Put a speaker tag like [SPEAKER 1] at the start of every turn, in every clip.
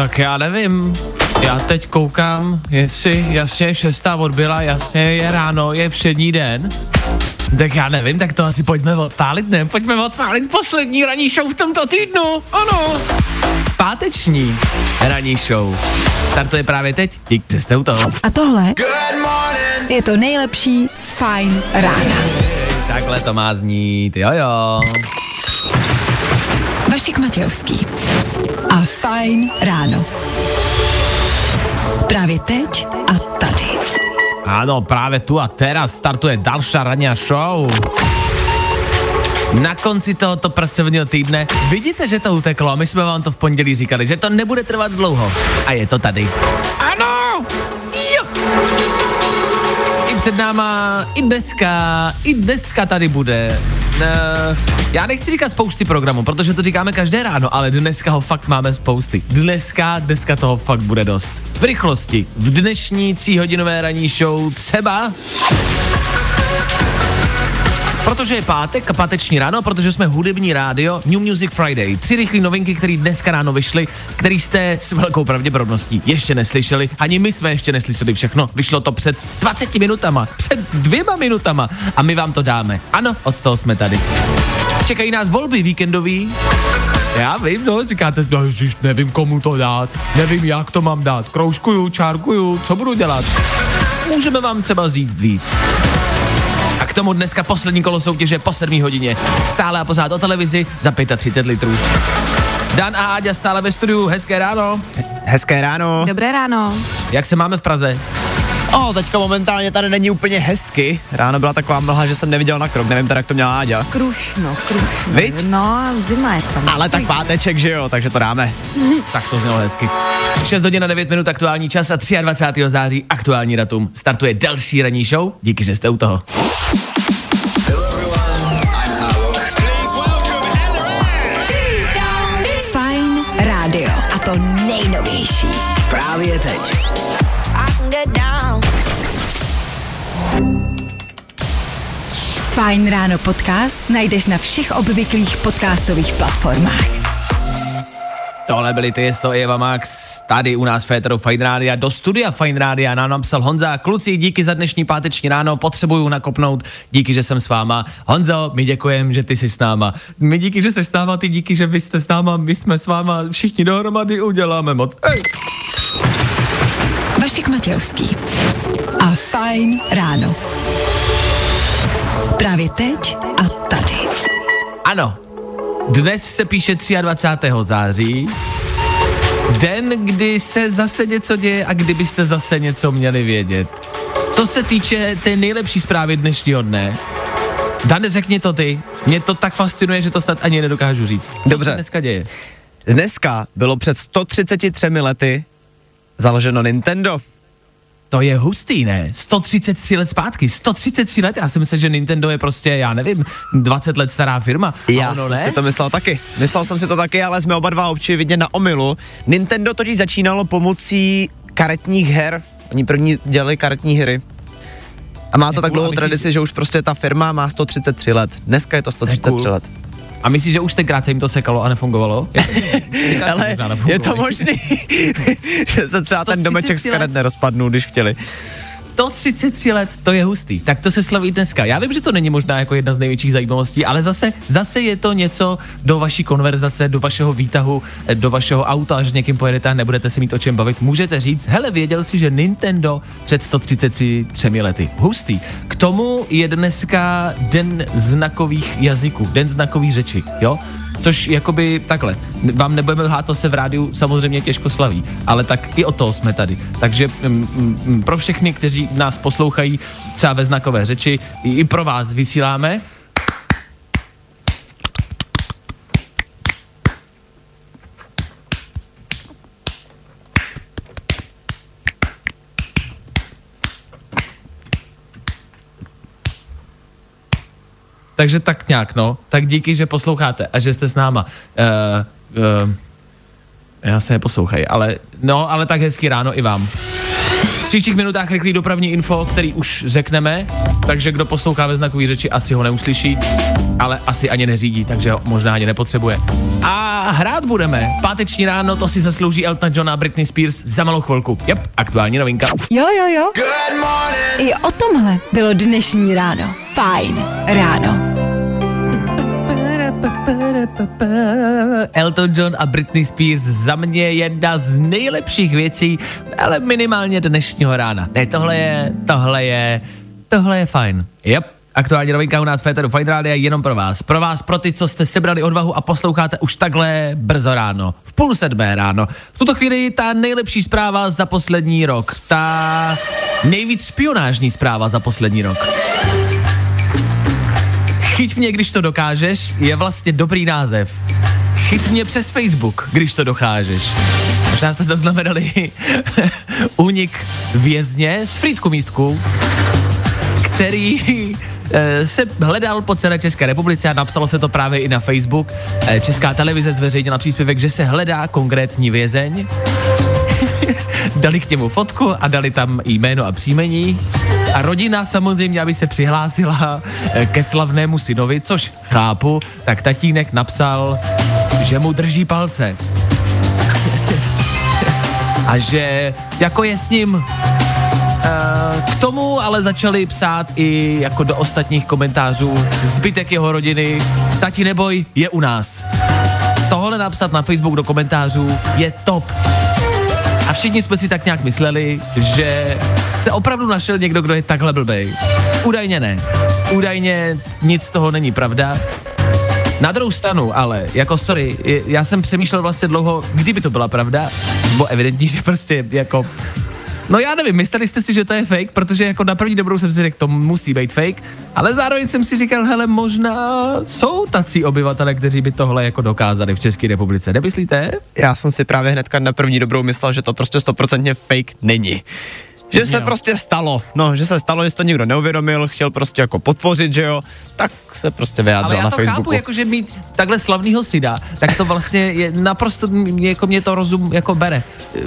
[SPEAKER 1] Tak já nevím. Já teď koukám, jestli jasně šestá odbyla, jasně je ráno, je všední den. Tak já nevím, tak to asi pojďme odpálit, ne? Pojďme odpálit poslední ranní show v tomto týdnu. Ano. Páteční ranní show. Startuje právě teď. Dík, že jste u toho.
[SPEAKER 2] A tohle je to nejlepší z Fajn rána.
[SPEAKER 1] Takhle to má znít, jo jo.
[SPEAKER 2] Vašek Matějovský a Fajn ráno. Právě teď a tady.
[SPEAKER 1] Ano, právě tu a teraz startuje další ranní show. Na konci tohoto pracovního týdne vidíte, že to uteklo. My jsme vám to v pondělí říkali, že to nebude trvat dlouho. A je to tady. Ano! Jo! I před náma, i dneska, i dneska tady bude. Uh, já nechci říkat spousty programů, protože to říkáme každé ráno, ale dneska ho fakt máme spousty. Dneska, dneska toho fakt bude dost. V rychlosti, v dnešní tříhodinové ranní show třeba Protože je pátek a páteční ráno, protože jsme hudební rádio New Music Friday. Tři rychlé novinky, které dneska ráno vyšly, které jste s velkou pravděpodobností ještě neslyšeli. Ani my jsme ještě neslyšeli všechno. Vyšlo to před 20 minutama, před dvěma minutama a my vám to dáme. Ano, od toho jsme tady. Čekají nás volby víkendový. Já vím, no, říkáte, no, ježiš, nevím komu to dát, nevím jak to mám dát, kroužkuju, čárkuju, co budu dělat. Můžeme vám třeba říct víc. Tomu dneska poslední kolo soutěže po 7 hodině. Stále a pořád o televizi za 35 litrů. Dan a Áďa stále ve studiu, hezké ráno.
[SPEAKER 3] Hezké ráno.
[SPEAKER 4] Dobré ráno.
[SPEAKER 1] Jak se máme v Praze?
[SPEAKER 3] O, teďka momentálně tady není úplně hezky. Ráno byla taková mlha, že jsem neviděl na krok. Nevím teda, jak to měla Áďa.
[SPEAKER 4] Krušno, krušno.
[SPEAKER 3] Viď?
[SPEAKER 4] No, zima je tam.
[SPEAKER 3] Ale tak páteček, že jo, takže to dáme.
[SPEAKER 1] Tak to znělo hezky. 6 hodin a 9 minut aktuální čas a 23. září aktuální datum. Startuje další ranní show. Díky, že jste u toho.
[SPEAKER 5] Právě teď.
[SPEAKER 2] Fajn ráno podcast najdeš na všech obvyklých podcastových platformách.
[SPEAKER 1] Tohle byly ty, to Eva Max, tady u nás Féteru Fine Rádia, do studia Fine Rádia nám napsal Honza, kluci, díky za dnešní páteční ráno, potřebuju nakopnout, díky, že jsem s váma. Honzo, my děkujeme, že ty jsi s náma. My díky, že jsi s náma, ty díky, že vy jste s náma, my jsme s váma, všichni dohromady uděláme moc. Ej.
[SPEAKER 2] Vašek Matějovský a Fajn ráno. Právě teď a tady.
[SPEAKER 1] Ano, dnes se píše 23. září, den, kdy se zase něco děje a kdybyste zase něco měli vědět. Co se týče té nejlepší zprávy dnešního dne, Dane, řekni to ty. Mě to tak fascinuje, že to snad ani nedokážu říct. Co
[SPEAKER 3] Dobře.
[SPEAKER 1] se dneska děje?
[SPEAKER 3] Dneska bylo před 133 lety založeno Nintendo.
[SPEAKER 1] To je hustý, ne? 133 let zpátky, 133 let, já si myslím, že Nintendo je prostě, já nevím, 20 let stará firma.
[SPEAKER 3] Já
[SPEAKER 1] ono
[SPEAKER 3] jsem
[SPEAKER 1] ne?
[SPEAKER 3] si to myslel taky. Myslel jsem si to taky, ale jsme oba dva očividně na omilu. Nintendo totiž začínalo pomocí karetních her. Oni první dělali karetní hry. A má to
[SPEAKER 1] Je
[SPEAKER 3] tak dlouhou tradici,
[SPEAKER 1] že-
[SPEAKER 3] už prostě ta firma má 133 let. Dneska je to 133
[SPEAKER 1] cool.
[SPEAKER 3] let.
[SPEAKER 1] A myslíš, že už tenkrát se jim to sekalo a nefungovalo?
[SPEAKER 3] Ale je to možný, že se třeba ten
[SPEAKER 1] 133
[SPEAKER 3] domeček z karet nerozpadnul, když chtěli.
[SPEAKER 1] 133 let, to je hustý. Tak to se slaví dneska. Já vím, že to není možná jako jedna z největších zajímavostí, ale zase, zase je to něco do vaší konverzace, do vašeho výtahu, eh, do vašeho auta, až někým pojedete a nebudete se mít o čem bavit. Můžete říct, hele, věděl jsi, že Nintendo před 133 lety. Hustý. K tomu je dneska den znakových jazyků, den znakových řeči, jo? Což jakoby takhle, vám nebudeme lhát, to se v rádiu samozřejmě těžko slaví, ale tak i o toho jsme tady. Takže mm, mm, pro všechny, kteří nás poslouchají třeba ve znakové řeči, i pro vás vysíláme. Takže tak nějak, no. Tak díky, že posloucháte a že jste s náma. Uh, uh, já se neposlouchej, ale no, ale tak hezký ráno i vám. V příštích minutách rychlý dopravní info, který už řekneme, takže kdo poslouchá ve znakový řeči, asi ho neuslyší, ale asi ani neřídí, takže ho možná ani nepotřebuje. A hrát budeme. Páteční ráno, to si zaslouží Elton John a Britney Spears za malou chvilku. Jep, aktuální novinka.
[SPEAKER 2] Jo, jo, jo. I o tomhle bylo dnešní ráno. Fajn ráno.
[SPEAKER 1] Elton John a Britney Spears za mě jedna z nejlepších věcí, ale minimálně dnešního rána. Ne, tohle je, tohle je, tohle je fajn. Yep. Aktuální novinka u nás Féteru Fine Radio jenom pro vás. Pro vás, pro ty, co jste sebrali odvahu a posloucháte už takhle brzo ráno. V půl sedmé ráno. V tuto chvíli ta nejlepší zpráva za poslední rok. Ta nejvíc špionážní zpráva za poslední rok. Chyť mě, když to dokážeš, je vlastně dobrý název. Chyť mě přes Facebook, když to dokážeš. Možná jste zaznamenali únik vězně z Frýdku místku, který eh, se hledal po celé České republice a napsalo se to právě i na Facebook. Eh, Česká televize zveřejnila příspěvek, že se hledá konkrétní vězeň. dali k němu fotku a dali tam jméno a příjmení. A rodina samozřejmě, aby se přihlásila eh, ke slavnému synovi, což chápu, tak tatínek napsal, že mu drží palce. a že jako je s ním Eh, K tomu ale začali psát i jako do ostatních komentářů zbytek jeho rodiny. Tati neboj, je u nás. Tohle napsat na Facebook do komentářů je top. A všichni jsme si tak nějak mysleli, že se opravdu našel někdo, kdo je takhle blbej. Údajně ne. Údajně nic z toho není pravda. Na druhou stranu, ale, jako sorry, já jsem přemýšlel vlastně dlouho, kdyby to byla pravda, bo evidentní, že prostě jako No já nevím, mysleli jste si, že to je fake, protože jako na první dobrou jsem si řekl, to musí být fake, ale zároveň jsem si říkal, hele, možná jsou tací obyvatele, kteří by tohle jako dokázali v České republice, nemyslíte?
[SPEAKER 3] Já jsem si právě hnedka na první dobrou myslel, že to prostě stoprocentně fake není. Že se
[SPEAKER 1] Jo.
[SPEAKER 3] prostě stalo, no, že se stalo, že to nikdo neuvědomil, chtěl prostě jako podpořit, že jo, tak se prostě
[SPEAKER 1] Ale
[SPEAKER 3] vyjádřil
[SPEAKER 1] já
[SPEAKER 3] na
[SPEAKER 1] to
[SPEAKER 3] Facebooku.
[SPEAKER 1] chápu, jako že mít takhle slavného syna, tak to vlastně je naprosto, mě, jako mě to rozum jako bere.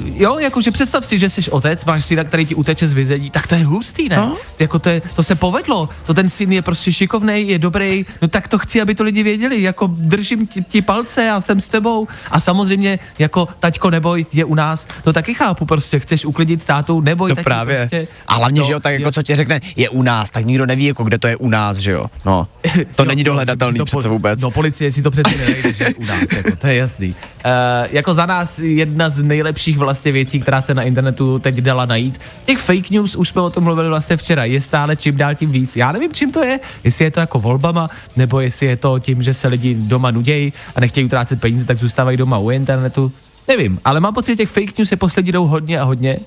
[SPEAKER 1] Jo, jakože představ si, že jsi otec, máš syna, který ti uteče z vězení, tak to je hustý, ne?
[SPEAKER 3] No.
[SPEAKER 1] Jako to, je, to se povedlo, to ten syn je prostě šikovný, je dobrý, no tak to chci, aby to lidi věděli, jako držím ti, ti palce, já jsem s tebou a samozřejmě jako taťko neboj je u nás, to taky chápu, prostě chceš uklidit tátu, neboj,
[SPEAKER 3] To
[SPEAKER 1] taky
[SPEAKER 3] právě.
[SPEAKER 1] Prostě,
[SPEAKER 3] a hlavně,
[SPEAKER 1] to
[SPEAKER 3] že jo, tak jako co ti řekne, je u nás, tak nikdo neví, jako kde to je u nás, že jo. No, to
[SPEAKER 1] Jo,
[SPEAKER 3] není dohledatelný
[SPEAKER 1] to
[SPEAKER 3] přece vůbec.
[SPEAKER 1] No policie si to přece nenajde, že u nás, jako, to je jasný. Uh, jako za nás jedna z nejlepších vlastně věcí, která se na internetu teď dala najít. Těch fake news, už jsme o tom mluvili vlastně včera, je stále čím dál tím víc. Já nevím, čím to je, jestli je to jako volbama, nebo jestli je to tím, že se lidi doma nudějí a nechtějí utrácet peníze, tak zůstávají doma u internetu. Nevím, ale mám pocit, že těch fake news je poslední jdou hodně a hodně.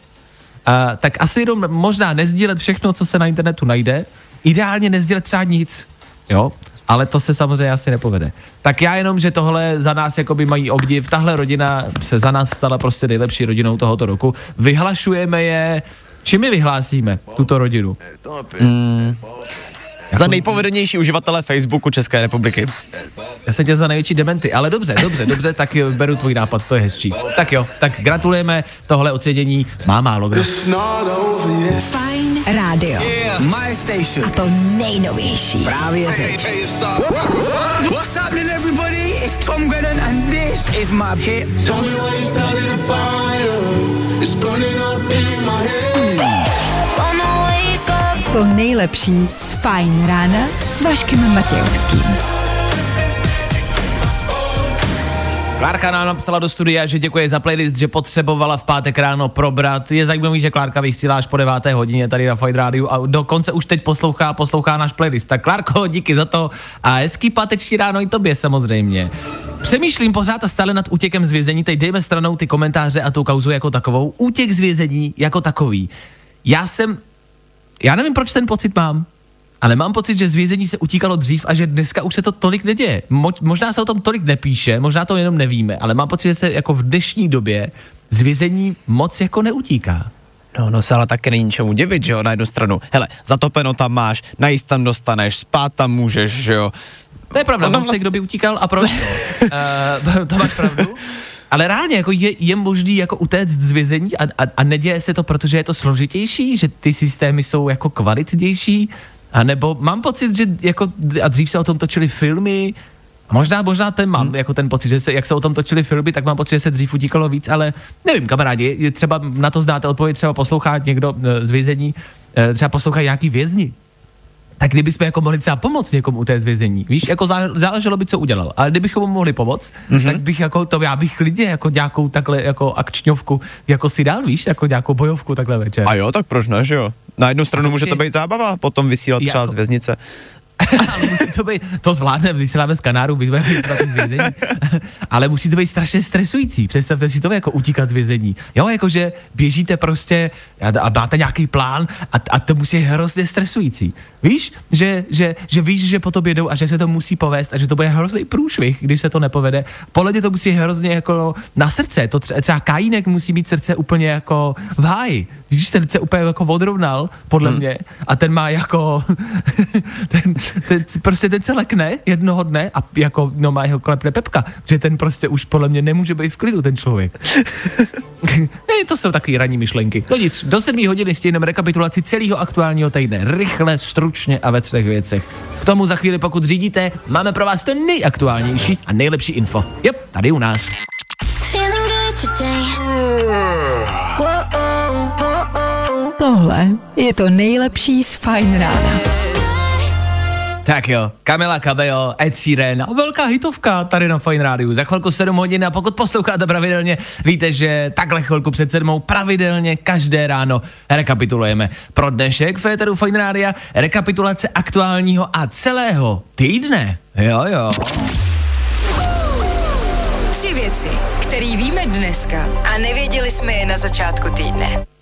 [SPEAKER 1] Uh, tak asi jenom možná nezdílet všechno, co se na internetu najde. Ideálně nezdílet třeba nic, jo, ale to se samozřejmě asi nepovede. Tak já jenom, že tohle za nás jakoby mají obdiv, tahle rodina se za nás stala prostě nejlepší rodinou tohoto roku. Vyhlašujeme je, čím je vyhlásíme, tuto rodinu?
[SPEAKER 3] Za nejpovedenější uživatele Facebooku České republiky.
[SPEAKER 1] Já se tě za největší dementy, ale dobře, dobře, dobře, tak beru tvůj nápad, to je hezčí. Tak jo, tak gratulujeme, tohle ocenění má málo kdo.
[SPEAKER 2] Fajn rádio.
[SPEAKER 5] My station.
[SPEAKER 2] A to nejnovější.
[SPEAKER 5] Právě teď. What's happening everybody? It's Tom Grennan and this is my hit.
[SPEAKER 6] Tell me why you started a fire. It's burning up in my head.
[SPEAKER 2] To nejlepší z Fajn rána s Vaškem Matějovským.
[SPEAKER 1] Klárka nám napsala do studia, že děkuje za playlist, že potřebovala v pátek ráno probrat. Je zajímavý, že Klárka vysílá až po deváté hodině tady na Fight Radio a dokonce už teď poslouchá, poslouchá náš playlist. Tak Klárko, díky za to a hezký páteční ráno i tobě samozřejmě. Přemýšlím pořád a stále nad útěkem z vězení, teď dejme stranou ty komentáře a tu kauzu jako takovou. Útěk z vězení jako takový. Já jsem, já nevím, proč ten pocit mám, ale mám pocit, že z vězení se utíkalo dřív a že dneska už se to tolik neděje. Mo- možná se o tom tolik nepíše, možná to jenom nevíme, ale mám pocit, že se jako v dnešní době z vězení moc jako neutíká.
[SPEAKER 3] No, no se ale taky není ničemu divit, že jo, na jednu stranu. Hele, zatopeno tam máš, najíst tam dostaneš, spát tam můžeš, že jo.
[SPEAKER 1] To je pravda,
[SPEAKER 3] No,
[SPEAKER 1] no, vlastně- kdo by utíkal a proč? uh, to máš pravdu. Ale reálně, jako je, je možný jako utéct z vězení a, a, a neděje se to, protože je to složitější, že ty systémy jsou jako kvalitnější, a nebo mám pocit, že jako, a dřív se o tom točily filmy, možná, možná ten mám, hmm. jako ten pocit, že se, jak se o tom točily filmy, tak mám pocit, že se dřív utíkalo víc, ale nevím, kamarádi, třeba na to znáte odpověď, třeba poslouchá někdo eh, z vězení, eh, třeba poslouchá nějaký vězni, tak kdybychom jako mohli třeba pomoct někomu u té zvězení, víš, jako zá, záleželo by, co udělal, ale kdybychom mu mohli pomoct, mm-hmm. tak bych jako to, já bych klidně jako nějakou takhle jako akčňovku jako si dal, víš, jako nějakou bojovku takhle večer.
[SPEAKER 3] A jo, tak proč ne, že jo? Na jednu stranu může to být zábava, potom vysílat třeba
[SPEAKER 1] Jako-
[SPEAKER 3] z věznice.
[SPEAKER 1] musí to být, to zvládne, vysíláme z Kanáru, budeme vězení, ale musí to být strašně stresující, představte si to jako utíkat z vězení, jo, jakože běžíte prostě a, máte nějaký plán a, a to musí hrozně stresující, víš, že, že, že víš, že po to jedou a že se to musí povést a že to bude hrozný průšvih, když se to nepovede, podle mě to musí hrozně jako na srdce, to tře- třeba Kajínek musí mít srdce úplně jako v háji, když ten se úplně jako odrovnal, podle hmm. mě, a ten má jako, ten, ten, prostě ten se lekne jednoho dne a jako, no má jeho klepne pepka, že ten prostě už podle mě nemůže být v klidu, ten člověk. ne, to jsou takové ranní myšlenky. No nic, do 7 hodiny stihneme rekapitulaci celého aktuálního týdne. Rychle, stručně a ve třech věcech. K tomu za chvíli, pokud řídíte, máme pro vás to nejaktuálnější a nejlepší info. Jop, tady u nás.
[SPEAKER 2] Tohle je to nejlepší z Fajn rána.
[SPEAKER 1] Tak jo, Kamila Cabello, Ed Sheeran a velká hitovka tady na Fine Rádiu. Za chvilku 7 hodin a pokud posloucháte pravidelně, víte, že takhle chvilku před sedmou pravidelně každé ráno rekapitulujeme. Pro dnešek v Féteru Fine Rádia rekapitulace aktuálního a celého týdne. Jo, jo.
[SPEAKER 2] Tři věci, které víme dneska a nevěděli jsme je na začátku týdne.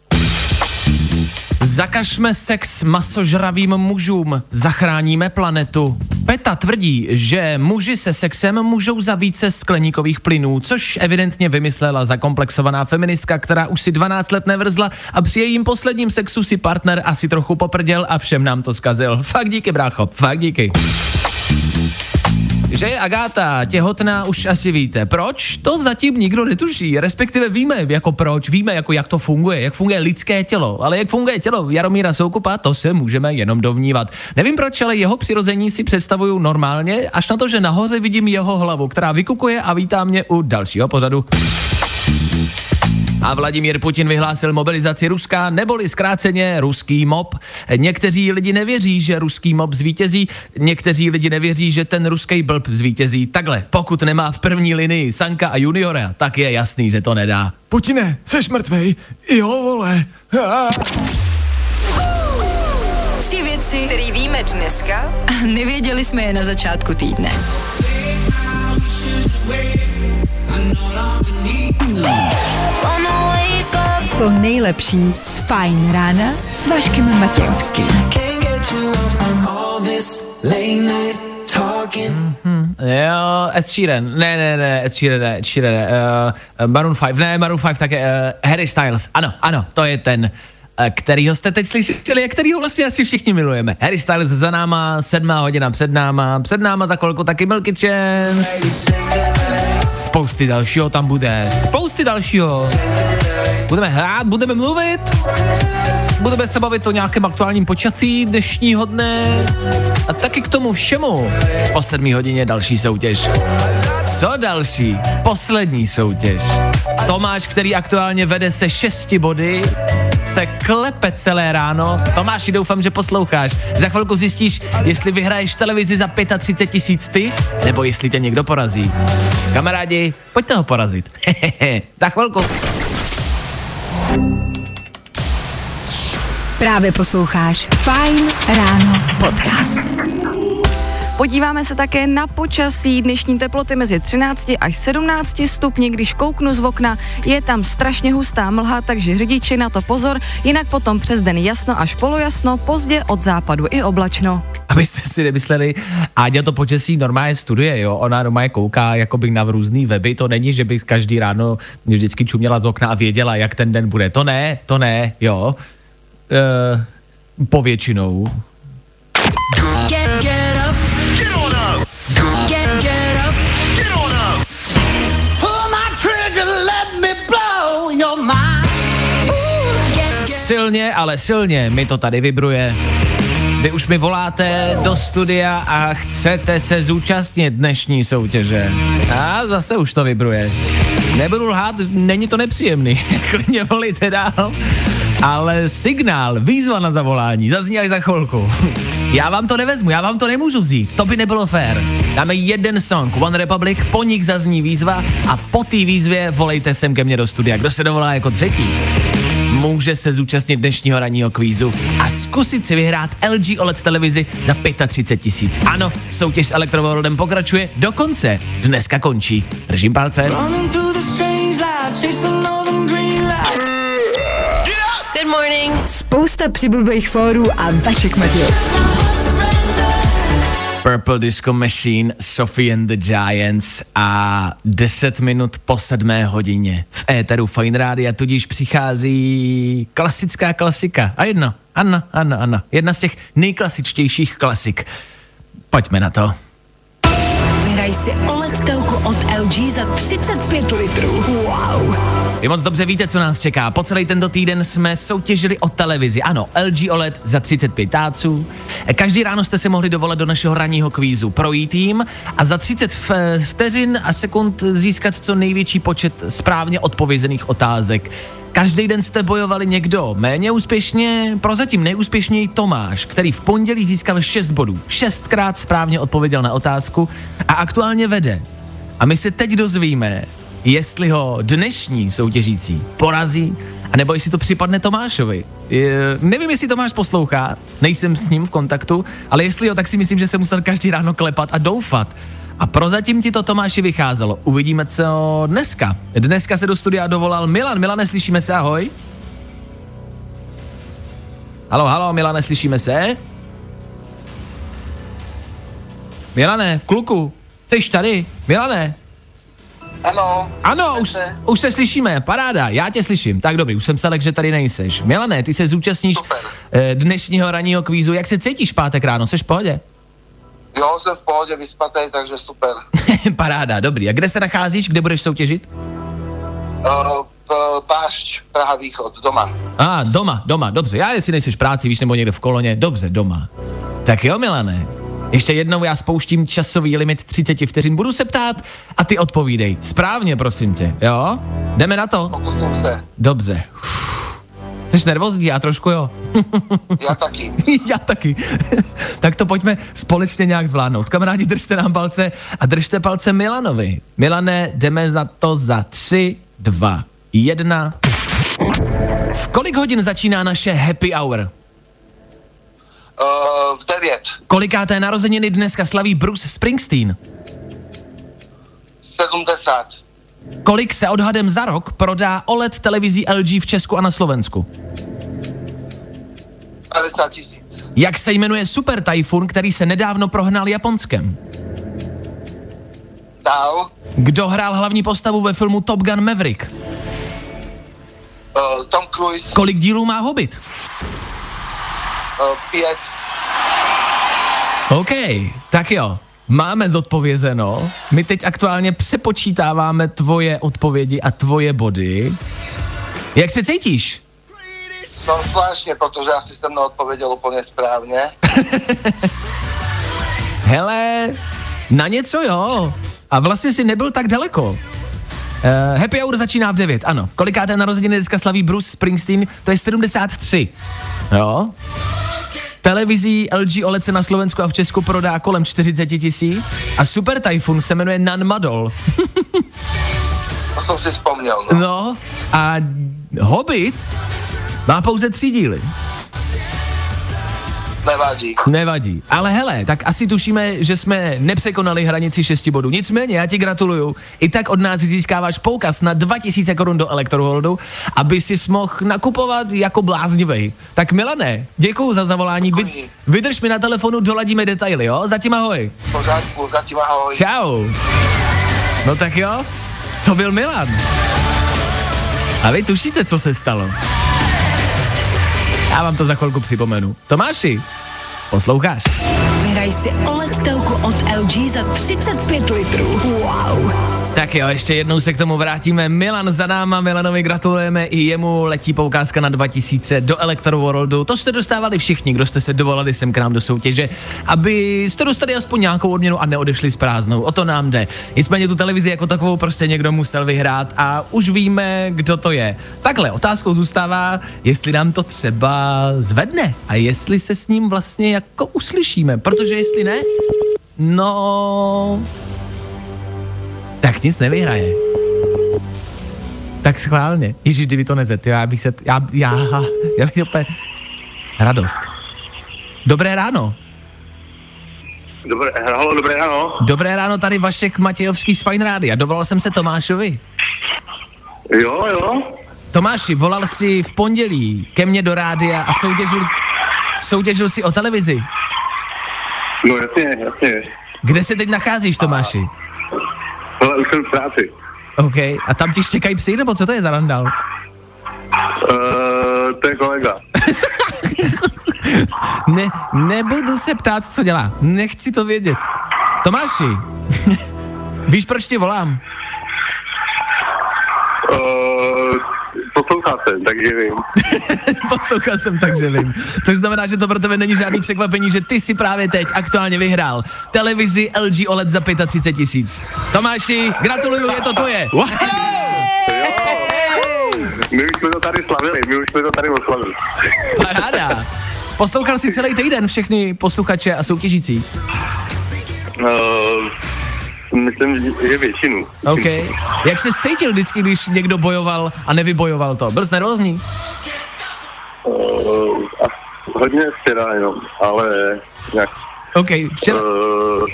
[SPEAKER 1] Zakažme sex masožravým mužům, zachráníme planetu. Peta tvrdí, že muži se sexem můžou za více skleníkových plynů, což evidentně vymyslela zakomplexovaná feministka, která už si 12 let nevrzla a při jejím posledním sexu si partner asi trochu poprděl a všem nám to zkazil. Fakt díky, brácho, fakt díky. Že je Agáta těhotná, už asi víte. Proč? To zatím nikdo netuší, respektive víme, jako proč, víme, jako jak to funguje, jak funguje lidské tělo, ale jak funguje tělo Jaromíra Soukupa, to se můžeme jenom dovnívat. Nevím proč, ale jeho přirození si představuju normálně, až na to, že nahoře vidím jeho hlavu, která vykukuje a vítá mě u dalšího pořadu. A Vladimír Putin vyhlásil mobilizaci Ruska, neboli zkráceně ruský mob. Někteří lidi nevěří, že ruský mob zvítězí, někteří lidi nevěří, že ten ruský blb zvítězí. Takhle, pokud nemá v první linii Sanka a Juniora, tak je jasný, že to nedá. Putine, seš mrtvej? Jo, vole.
[SPEAKER 2] Tři věci, které víme dneska a nevěděli jsme je na začátku týdne. To nejlepší z Fajn rána s Vaškem Matějovským.
[SPEAKER 1] Jo, Ed Sheeran, ne, ne, ne, Ed Sheeran, ne, Ed Sheeran, ne, uh, Maroon 5, ne, Maroon 5 také, uh, Harry Styles, ano, ano, to je ten, uh, kterýho jste teď slyšeli a kterýho vlastně asi všichni milujeme. Harry Styles za náma, sedmá hodina před náma, před náma za chvilku taky Milky Chance. Spousty dalšího tam bude, spousty dalšího. Budeme hrát, budeme mluvit, budeme se bavit o nějakém aktuálním počasí dnešního dne a taky k tomu všemu po sedmí hodině další soutěž. Co další? Poslední soutěž. Tomáš, který aktuálně vede se šesti body, se klepe celé ráno. Tomáši, doufám, že posloucháš. Za chvilku zjistíš, jestli vyhraješ televizi za 35 tisíc ty, nebo jestli tě někdo porazí. Kamarádi, pojďte ho porazit. za chvilku.
[SPEAKER 2] Právě posloucháš Fajn ráno podcast.
[SPEAKER 4] Podíváme se také na počasí. Dnešní teploty mezi 13 až 17 stupni. Když kouknu z okna, je tam strašně hustá mlha, takže řidiči na to pozor. Jinak potom přes den jasno až polojasno, pozdě od západu i oblačno.
[SPEAKER 1] Abyste si nemysleli, Áďa to počasí normálně studuje, jo, ona normálně kouká jakoby na různý weby, to není, že by každý ráno vždycky čuměla z okna a věděla, jak ten den bude, to ne, to ne, jo, e, povětšinou. Silně, ale silně mi to tady vibruje. Vy už mi voláte do studia a chcete se zúčastnit dnešní soutěže. A zase už to vibruje. Nebudu lhát, není to nepříjemný. Klidně volíte dál. Ale signál, výzva na zavolání, zazní až za chvilku. Já vám to nevezmu, já vám to nemůžu vzít, to by nebylo fér. Dáme jeden song, One Republic, po nich zazní výzva a po té výzvě volejte sem ke mně do studia. Kdo se dovolá jako třetí? Může se zúčastnit dnešního ranního kvízu a zkusit si vyhrát LG OLED televizi za 35 tisíc. Ano, soutěž s Electroworldem pokračuje dokonce. Dneska končí. Držím palce.
[SPEAKER 7] Good morning.
[SPEAKER 2] Spousta přibulbých fórů a Vašek Matějovský.
[SPEAKER 1] Purple Disco Machine, Sophie and the Giants a 10 minut po sedmé hodině v éteru Fine Rádia tudíž přichází klasická klasika. A jedno, Anna, Anna, Anna. Jedna z těch nejklasičtějších klasik. Pojďme na to.
[SPEAKER 2] Vyhraj si OLED telku od LG za 35 litrů. Wow.
[SPEAKER 1] Vy moc dobře víte, co nás čeká. Po celý tento týden jsme soutěžili o televizi. Ano, LG OLED za 35 táců. Každý ráno jste se mohli dovolat do našeho ranního kvízu projít jim a za 30 v- vteřin a sekund získat co největší počet správně odpovězených otázek. Každý den jste bojovali někdo méně úspěšně, prozatím nejúspěšněji Tomáš, který v pondělí získal 6 bodů. Šestkrát správně odpověděl na otázku a aktuálně vede. A my se teď dozvíme, jestli ho dnešní soutěžící porazí, anebo jestli to připadne Tomášovi. Je, nevím, jestli Tomáš poslouchá, nejsem s ním v kontaktu, ale jestli jo, tak si myslím, že se musel každý ráno klepat a doufat. A prozatím ti to Tomáši vycházelo. Uvidíme, co dneska. Dneska se do studia dovolal Milan. Milan, neslyšíme se, ahoj. Halo, halo, Milane, slyšíme se? Milane, kluku, jsi tady? Milane,
[SPEAKER 8] Ano.
[SPEAKER 1] ano, už,
[SPEAKER 8] se.
[SPEAKER 1] už se slyšíme, paráda, já tě slyším. Tak dobrý, už jsem se že tady nejseš. Milané, ty se zúčastníš
[SPEAKER 8] Super.
[SPEAKER 1] eh, dnešního ranního kvízu. Jak se cítíš pátek ráno, seš v pohodě?
[SPEAKER 8] Jo, jsem v pohodě vyspatý, takže super.
[SPEAKER 1] paráda, dobrý. A kde se nacházíš, kde budeš soutěžit?
[SPEAKER 8] Uh, pášť, Praha Východ, doma.
[SPEAKER 1] A, ah, doma, doma, dobře. Já jestli nejseš v práci, víš, nebo někde v koloně, dobře, doma. Tak jo, Milané. Ještě jednou já spouštím časový limit 30 vteřin, budu se ptát a ty odpovídej. Správně, prosím tě, jo? Jdeme na to?
[SPEAKER 8] Pokusím se.
[SPEAKER 1] Dobře. Jsi nervózní, já trošku jo.
[SPEAKER 8] Já taky.
[SPEAKER 1] Já taky. tak to pojďme společně nějak zvládnout. Kamarádi, držte nám palce a držte palce Milanovi. Milane, jdeme za to za tři, dva, jedna. V kolik hodin začíná naše happy hour?
[SPEAKER 8] Uh, v 9.
[SPEAKER 1] Kolikáté narozeniny dneska slaví Bruce Springsteen?
[SPEAKER 8] 70.
[SPEAKER 1] Kolik se odhadem za rok prodá OLED televizí LG v Česku a na Slovensku?
[SPEAKER 8] 50 tisíc.
[SPEAKER 1] Jak se jmenuje Super Typhoon, který se nedávno prohnal Japonskem?
[SPEAKER 8] Dál.
[SPEAKER 1] Kdo hrál hlavní postavu ve filmu Top Gun Maverick?
[SPEAKER 8] Uh, Tom Cruise.
[SPEAKER 1] Kolik dílů má Hobbit?
[SPEAKER 8] Uh, 5.
[SPEAKER 1] OK, tak jo. Máme zodpovězeno. My teď aktuálně přepočítáváme tvoje odpovědi a tvoje body. Jak se cítíš?
[SPEAKER 8] No zvláštně, protože asi jsem neodpověděl úplně správně.
[SPEAKER 1] Hele, na něco jo. A vlastně si nebyl tak daleko. Uh, happy Hour začíná v 9, ano. Kolikáté narozeniny dneska slaví Bruce Springsteen? To je 73. Jo. Televizí LG OLED se na Slovensku a v Česku prodá kolem 40 tisíc a Super Typhoon se jmenuje Nan Madol.
[SPEAKER 8] To jsem si vzpomněl, no.
[SPEAKER 1] No a Hobbit má pouze tři díly.
[SPEAKER 8] Nevadí.
[SPEAKER 1] Nevadí. Ale hele, tak asi tušíme, že jsme nepřekonali hranici 6 bodů. Nicméně, já ti gratuluju. I tak od nás získáváš poukaz na 2000 korun do Electroworldu, aby si mohl nakupovat jako bláznivej. Tak Milane, děkuju za zavolání. Vy,
[SPEAKER 8] Děkuji.
[SPEAKER 1] vydrž mi na telefonu, doladíme detaily, jo? Zatím ahoj.
[SPEAKER 8] Pořádku, zatím ahoj.
[SPEAKER 1] Čau. No tak jo, to byl Milan. A vy tušíte, co se stalo? Já vám to za chvilku připomenu. Tomáši, posloucháš?
[SPEAKER 2] Vyhraj si OLED od LG za 35 litrů. Wow.
[SPEAKER 1] Tak jo, ještě jednou se k tomu vrátíme. Milan za náma, Milanovi gratulujeme, i jemu letí poukázka na 2000 do Electroworldu. To jste dostávali všichni, kdo jste se dovolali sem k nám do soutěže, aby jste dostali aspoň nějakou odměnu a neodešli s prázdnou. O to nám jde. Nicméně tu televizi jako takovou prostě někdo musel vyhrát a už víme, kdo to je. Takhle, otázkou zůstává, jestli nám to třeba zvedne a jestli se s ním vlastně jako uslyšíme, protože jestli ne, no, tak nic nevyhraje. Tak schválně. Ježíš, kdyby to nezvedl, já bych se, já, já, já bych úplně radost. Dobré ráno.
[SPEAKER 9] Dobré, halo, dobré ráno.
[SPEAKER 1] Dobré ráno, tady Vašek Matějovský z Fine Rádia. Dovolal jsem se Tomášovi.
[SPEAKER 9] Jo, jo.
[SPEAKER 1] Tomáši, volal si v pondělí ke mně do rádia a soutěžil, soutěžil si o televizi.
[SPEAKER 9] No jasně, jasně.
[SPEAKER 1] Kde se teď nacházíš, Tomáši?
[SPEAKER 9] Hele, už jsem v práci.
[SPEAKER 1] OK. A tam ti štěkají psy, nebo co to je za randál?
[SPEAKER 9] Uh, to je kolega.
[SPEAKER 1] Ne, nebudu se ptát, co dělá. Nechci to vědět. Tomáši, víš, proč ti volám?
[SPEAKER 9] Uh, poslouchá se, takže vím.
[SPEAKER 1] Poslouchal jsem, takže vím. Což znamená, že to pro tebe není žádný překvapení, že ty si právě teď aktuálně vyhrál televizi LG OLED za 35 tisíc. Tomáši, gratuluju, je to tvoje.
[SPEAKER 9] My už jsme to tady slavili, my už jsme to tady oslavili.
[SPEAKER 1] Paráda. Poslouchal jsi celý týden všechny posluchače a soutěžící.
[SPEAKER 9] Uh, myslím, že většinu.
[SPEAKER 1] OK. Jak se cítil vždycky, když někdo bojoval a nevybojoval to? Byl jsi nervózní?
[SPEAKER 9] Uh, hodně včera jenom, ale nějak...
[SPEAKER 1] OK. Včera,
[SPEAKER 9] Uh,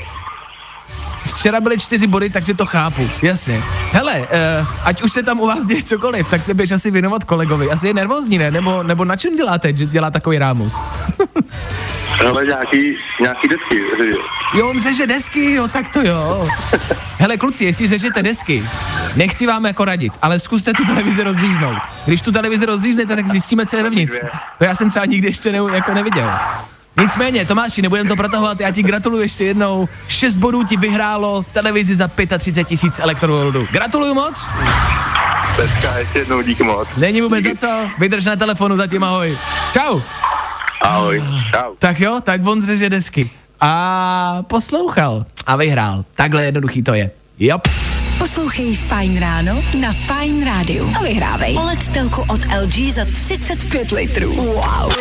[SPEAKER 1] včera byly čtyři body, takže to chápu. Jasně. Hele, uh, ať už se tam u vás děje cokoliv, tak se běž asi věnovat kolegovi. Asi je nervózní, ne? Nebo, nebo na čem děláte, že dělá takový rámus?
[SPEAKER 9] ale nějaký, nějaký desky?
[SPEAKER 1] Jo, on řeže desky, jo, tak to jo. Hele, kluci, jestli řežete desky, nechci vám jako radit, ale zkuste tu televizi rozříznout. Když tu televizi rozříznete, tak zjistíme, co je vevnitř. To já jsem třeba nikdy ještě ne, jako neviděl. Nicméně, Tomáši, nebudem to protahovat, já ti gratuluji ještě jednou. 6 bodů ti vyhrálo televizi za 35 tisíc Electroworldu. Gratuluju moc.
[SPEAKER 9] Peska, ještě jednou díky moc.
[SPEAKER 1] Není vůbec za co, vydrž na telefonu, zatím ahoj. Čau.
[SPEAKER 9] Ahoj, čau.
[SPEAKER 1] Tak jo, tak on řeže desky. A poslouchal a vyhrál. Takhle jednoduchý to je. Jop.
[SPEAKER 2] Poslouchej Fine ráno na Fine rádiu a vyhrávej OLED telku od LG za 35 litrů. Wow.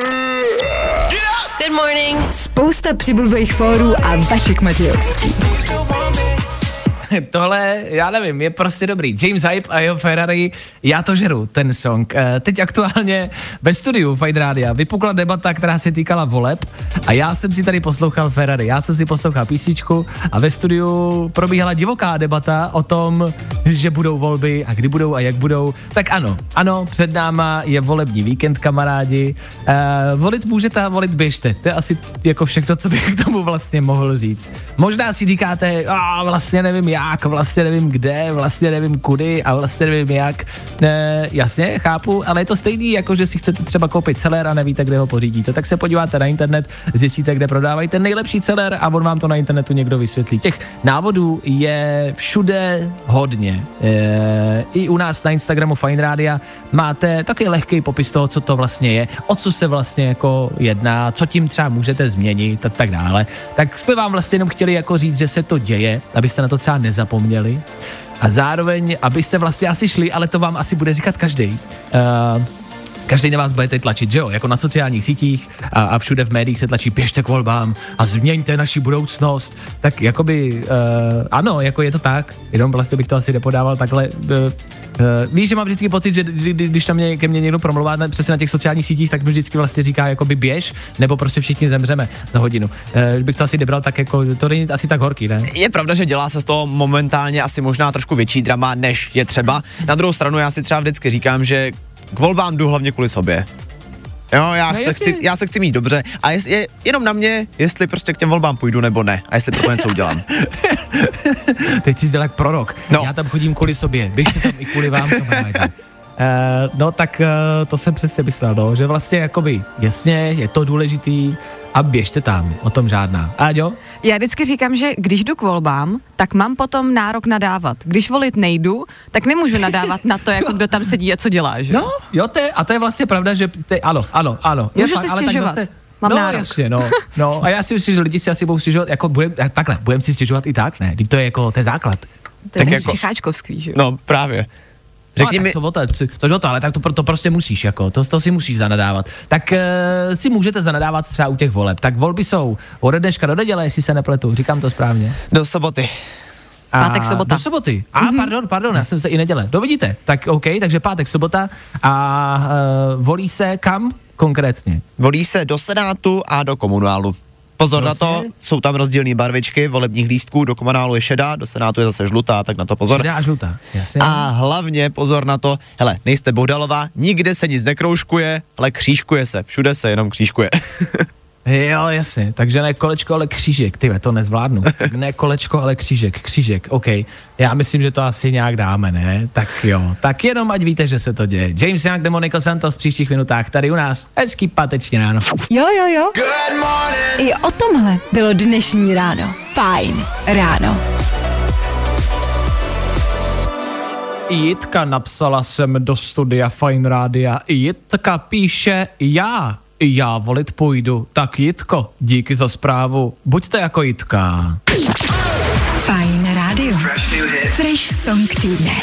[SPEAKER 10] Good morning.
[SPEAKER 2] Spousta přibulbých fórů a Vašek Matějovský.
[SPEAKER 1] Tohle, já nevím, je prostě dobrý. James Hype a jeho Ferrari, já to žeru, ten song. E, teď aktuálně ve studiu Fight Rádia vypukla debata, která se týkala voleb a já jsem si tady poslouchal Ferrari, já jsem si poslouchal písničku a ve studiu probíhala divoká debata o tom, že budou volby a kdy budou a jak budou. Tak ano, ano, před náma je volební víkend, kamarádi. E, volit můžete a volit běžte. To je asi jako všechno, co bych k tomu vlastně mohl říct. Možná si říkáte, a vlastně nevím jak, vlastně nevím kde, vlastně nevím kudy a vlastně nevím jak. E, jasně, chápu, ale je to stejný, jako že si chcete třeba koupit celer a nevíte, kde ho pořídíte. Tak se podíváte na internet, zjistíte, kde prodávají ten nejlepší celer a on vám to na internetu někdo vysvětlí. Těch návodů je všude hodně. E, I u nás na Instagramu Fine Rádia máte taky lehký popis toho, co to vlastně je, o co se vlastně jako jedná, co tím třeba můžete změnit a tak dále. Tak jsme vám vlastně jenom chtěli jako říct, že se to děje, abyste na to třeba nezapomněli. A zároveň, abyste vlastně asi šli, ale to vám asi bude říkat každý. Uh, každý na vás bude teď tlačit, že jo? Jako na sociálních sítích a, a všude v médiích se tlačí běžte k volbám a změňte naši budoucnost. Tak jakoby, uh, ano, jako je to tak, jenom vlastně bych to asi nepodával takhle uh, Uh, víš, že mám vždycky pocit, že kdy, kdy, když tam mě, ke mně někdo promluvá na- přesně na těch sociálních sítích, tak mi vždycky vlastně říká, jakoby běž, nebo prostě všichni zemřeme za hodinu. Uh, bych to asi nebral tak jako, to není asi tak horký, ne?
[SPEAKER 3] Je pravda, že dělá se z toho momentálně asi možná trošku větší drama, než je třeba. Na druhou stranu já si třeba vždycky říkám, že k volbám jdu hlavně kvůli sobě. Jo, já,
[SPEAKER 1] No
[SPEAKER 3] se
[SPEAKER 1] jasně.
[SPEAKER 3] chci, já se chci mít dobře a jest, je jenom na mě, jestli prostě k těm volbám půjdu nebo ne a jestli pro to něco udělám.
[SPEAKER 1] Teď jsi zděl jak prorok.
[SPEAKER 3] No.
[SPEAKER 1] Já tam chodím kvůli sobě, běžte tam i kvůli vám, kamarádi. Uh, no tak uh, to jsem přesně myslel, no, že vlastně jakoby, jasně, je to důležitý a běžte tam, o tom žádná. A jo?
[SPEAKER 4] Já vždycky říkám, že když jdu k volbám, tak mám potom nárok nadávat. Když volit nejdu, tak nemůžu nadávat na to, jako kdo tam sedí a co dělá, že?
[SPEAKER 1] No, jo, to je, a to je vlastně pravda, že ty, ano, ano, ano. Je
[SPEAKER 4] Můžu si
[SPEAKER 1] ale tak
[SPEAKER 4] stěžovat. Mám
[SPEAKER 1] no,
[SPEAKER 4] nárok.
[SPEAKER 1] jasně, no, no, a já si myslím, že lidi si asi budou stěžovat, jako budem, takhle, budeme si stěžovat i tak, ne, Vždyť to je jako, to je základ.
[SPEAKER 4] To je
[SPEAKER 3] Tak
[SPEAKER 4] jako... Čicháčkovský, že? jo?
[SPEAKER 3] No právě.
[SPEAKER 1] Řekni no,
[SPEAKER 3] mi,
[SPEAKER 1] co o to, co, což o to, ale tak to, to prostě musíš, jako, to, to si musíš zanadávat. Tak uh, si můžete zanadávat třeba u těch voleb. Tak volby jsou ode dneška do neděle, jestli se nepletu, říkám to správně.
[SPEAKER 3] do soboty.
[SPEAKER 1] A
[SPEAKER 4] Pátek, sobota.
[SPEAKER 1] Do soboty. A mm-hmm. pardon, pardon, já jsem se i neděle. To vidíte. Tak OK, takže pátek, sobota a uh, volí se kam konkrétně?
[SPEAKER 3] Volí se do Senátu a do komunálu. Pozor na to,
[SPEAKER 1] Vlastně?
[SPEAKER 3] jsou tam rozdílné barvičky volebních lístků, do komunálu je šedá, do Senátu je zase žlutá, tak na to pozor.
[SPEAKER 1] Šedá a žlutá. Jasně.
[SPEAKER 3] A hlavně pozor na to, hele, nejste Bohdalová, nikde se nic nekroužkuje, ale křížkuje se, všude se jenom křížkuje.
[SPEAKER 1] Jo, jasně. Takže ne kolečko, ale křížek. Ty to nezvládnu. ne kolečko, ale křížek. Křížek, OK. Já myslím, že to asi nějak dáme, ne? Tak jo. Tak jenom ať víte, že se to děje. James Young, Demonico Santos v příštích minutách tady u nás. Hezký páteční ráno.
[SPEAKER 2] Jo, jo, jo. I o tomhle bylo dnešní ráno. Fajn ráno.
[SPEAKER 1] Jitka napsala sem do studia Fine Rádia. Jitka píše já. Já volit půjdu. Tak Jitko, díky za zprávu. Buďte jako Jitka.
[SPEAKER 2] Fajn rádio. Fresh song týdne.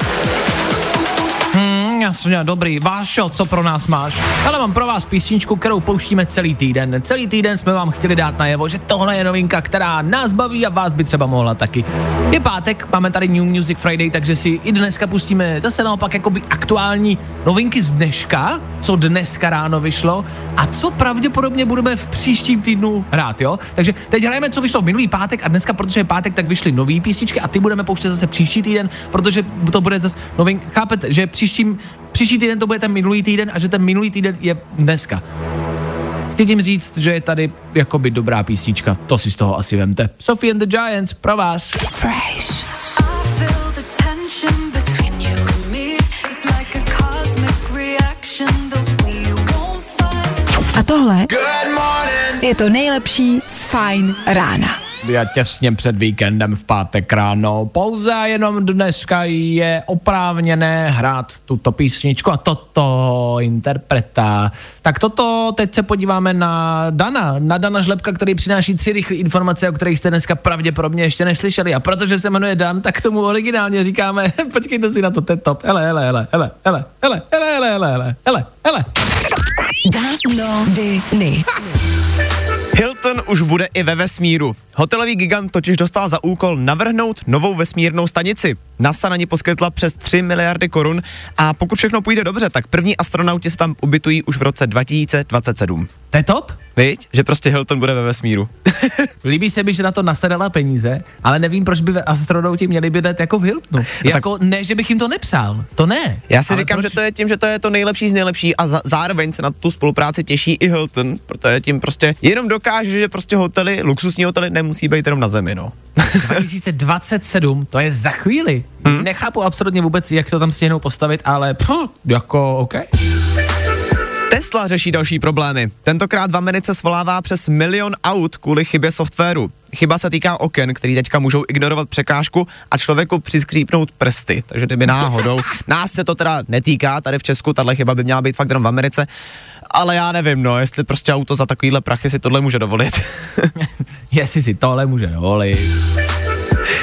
[SPEAKER 1] Jasně, dobrý. Vášo, co pro nás máš? Ale mám pro vás písničku, kterou pouštíme celý týden. Celý týden jsme vám chtěli dát najevo, že tohle je novinka, která nás baví a vás by třeba mohla taky. Je pátek, máme tady New Music Friday, takže si i dneska pustíme zase naopak jakoby aktuální novinky z dneška, co dneska ráno vyšlo a co pravděpodobně budeme v příštím týdnu hrát, jo? Takže teď hrajeme, co vyšlo minulý pátek a dneska, protože je pátek, tak vyšly nové písničky a ty budeme pouštět zase příští týden, protože to bude zase novin, chápete, že příštím, příští týden to bude ten minulý týden a že ten minulý týden je dneska. Chci tím říct, že je tady jakoby dobrá písnička, to si z toho asi vemte. Sophie and the Giants pro vás.
[SPEAKER 2] Fresh. A tohle je to nejlepší z Fajn rána.
[SPEAKER 1] Těsně před víkendem v pátek ráno. Pouze a jenom dneska je oprávněné hrát tuto písničku a toto interpreta. Tak toto teď se podíváme na Dana, na Dana Žlepka, který přináší tři rychlé informace, o kterých jste dneska pravděpodobně ještě neslyšeli. A protože se jmenuje Dan, tak tomu originálně říkáme, počkejte si na to, to je top. Hele, hele, hele, hele, hele, hele, hele, hele, hele, hele, hele, hele.
[SPEAKER 2] Danoviny.
[SPEAKER 3] Hilton už bude i ve vesmíru. Hotelový gigant totiž dostal za úkol navrhnout novou vesmírnou stanici. NASA na ní poskytla přes 3 miliardy korun a pokud všechno půjde dobře, tak první astronauti se tam ubytují už v roce 2027.
[SPEAKER 1] To je top?
[SPEAKER 3] Víš, že prostě Hilton bude ve vesmíru.
[SPEAKER 1] Líbí se mi, že na to nasedala peníze, ale nevím, proč by astronauti měli bydlet jako v Hiltonu. Jako ne, že bych jim to nepsal, to ne.
[SPEAKER 3] Já si
[SPEAKER 1] Ale
[SPEAKER 3] říkám,
[SPEAKER 1] proč?
[SPEAKER 3] že to je tím, že to je to nejlepší z nejlepší a za, zároveň se na tu spolupráci těší i Hilton, protože tím prostě jenom dokáže, že prostě hotely, luxusní hotely nemusí být jenom na zemi, no.
[SPEAKER 1] 2027, to je za chvíli. Hmm? Nechápu absolutně vůbec, jak to tam stihnou postavit, ale pff, jako OK.
[SPEAKER 3] Tesla řeší další problémy. Tentokrát v Americe svolává přes milion aut kvůli chybě softwaru. Chyba se týká oken, který teďka můžou ignorovat překážku a člověku přiskřípnout prsty. Takže kdyby náhodou, nás se to teda netýká tady v Česku, tahle chyba by měla být fakt jenom v Americe. Ale já nevím, no, jestli prostě auto za takovýhle prachy si tohle může dovolit.
[SPEAKER 1] Jestli si tohle může dovolit.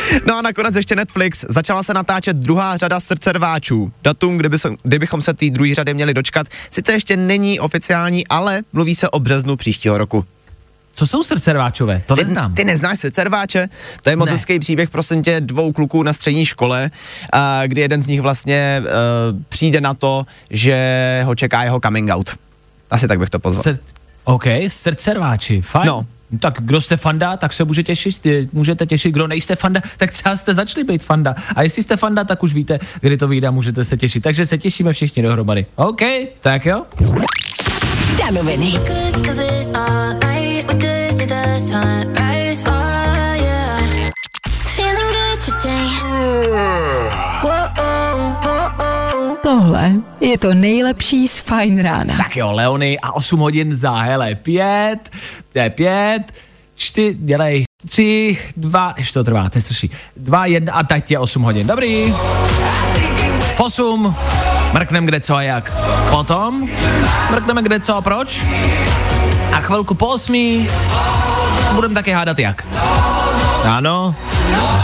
[SPEAKER 3] No a nakonec ještě Netflix. Začala se natáčet druhá řada srdcerváčů. Datum, kdyby se, kdybychom se té druhé řady měli dočkat, sice ještě není oficiální, ale mluví se o březnu příštího roku.
[SPEAKER 1] Co jsou srdcerváčové? To
[SPEAKER 3] Ty,
[SPEAKER 1] neznám.
[SPEAKER 3] ty neznáš srdcerváče? To je moc
[SPEAKER 1] Ne.
[SPEAKER 3] hezký příběh prosím tě dvou kluků na střední škole, a, kdy jeden z nich vlastně uh, přijde na to, že ho čeká jeho coming out. Asi tak bych to pozval.
[SPEAKER 1] Sr- OK, srdcerváči, fajn.
[SPEAKER 3] No.
[SPEAKER 1] Tak kdo jste fanda, tak se může těšit, můžete těšit, kdo nejste fanda, tak třeba jste začali být fanda. A jestli jste fanda, tak už víte, kdy to vyjde, a můžete se těšit. Takže se těšíme všichni dohromady. OK, tak jo.
[SPEAKER 2] Danoviny. Tohle je to nejlepší z Fine rána.
[SPEAKER 1] Tak jo, Leony a 8 hodin za, hele, 5, to je 5, 4, dělej, 3, 2, ještě to trvá, to je strašný, 2, 1 a teď je 8 hodin, dobrý. V 8, mrknem kde co a jak. Potom, mrkneme kde co a proč. A chvilku po 8, budeme taky hádat jak. Ano,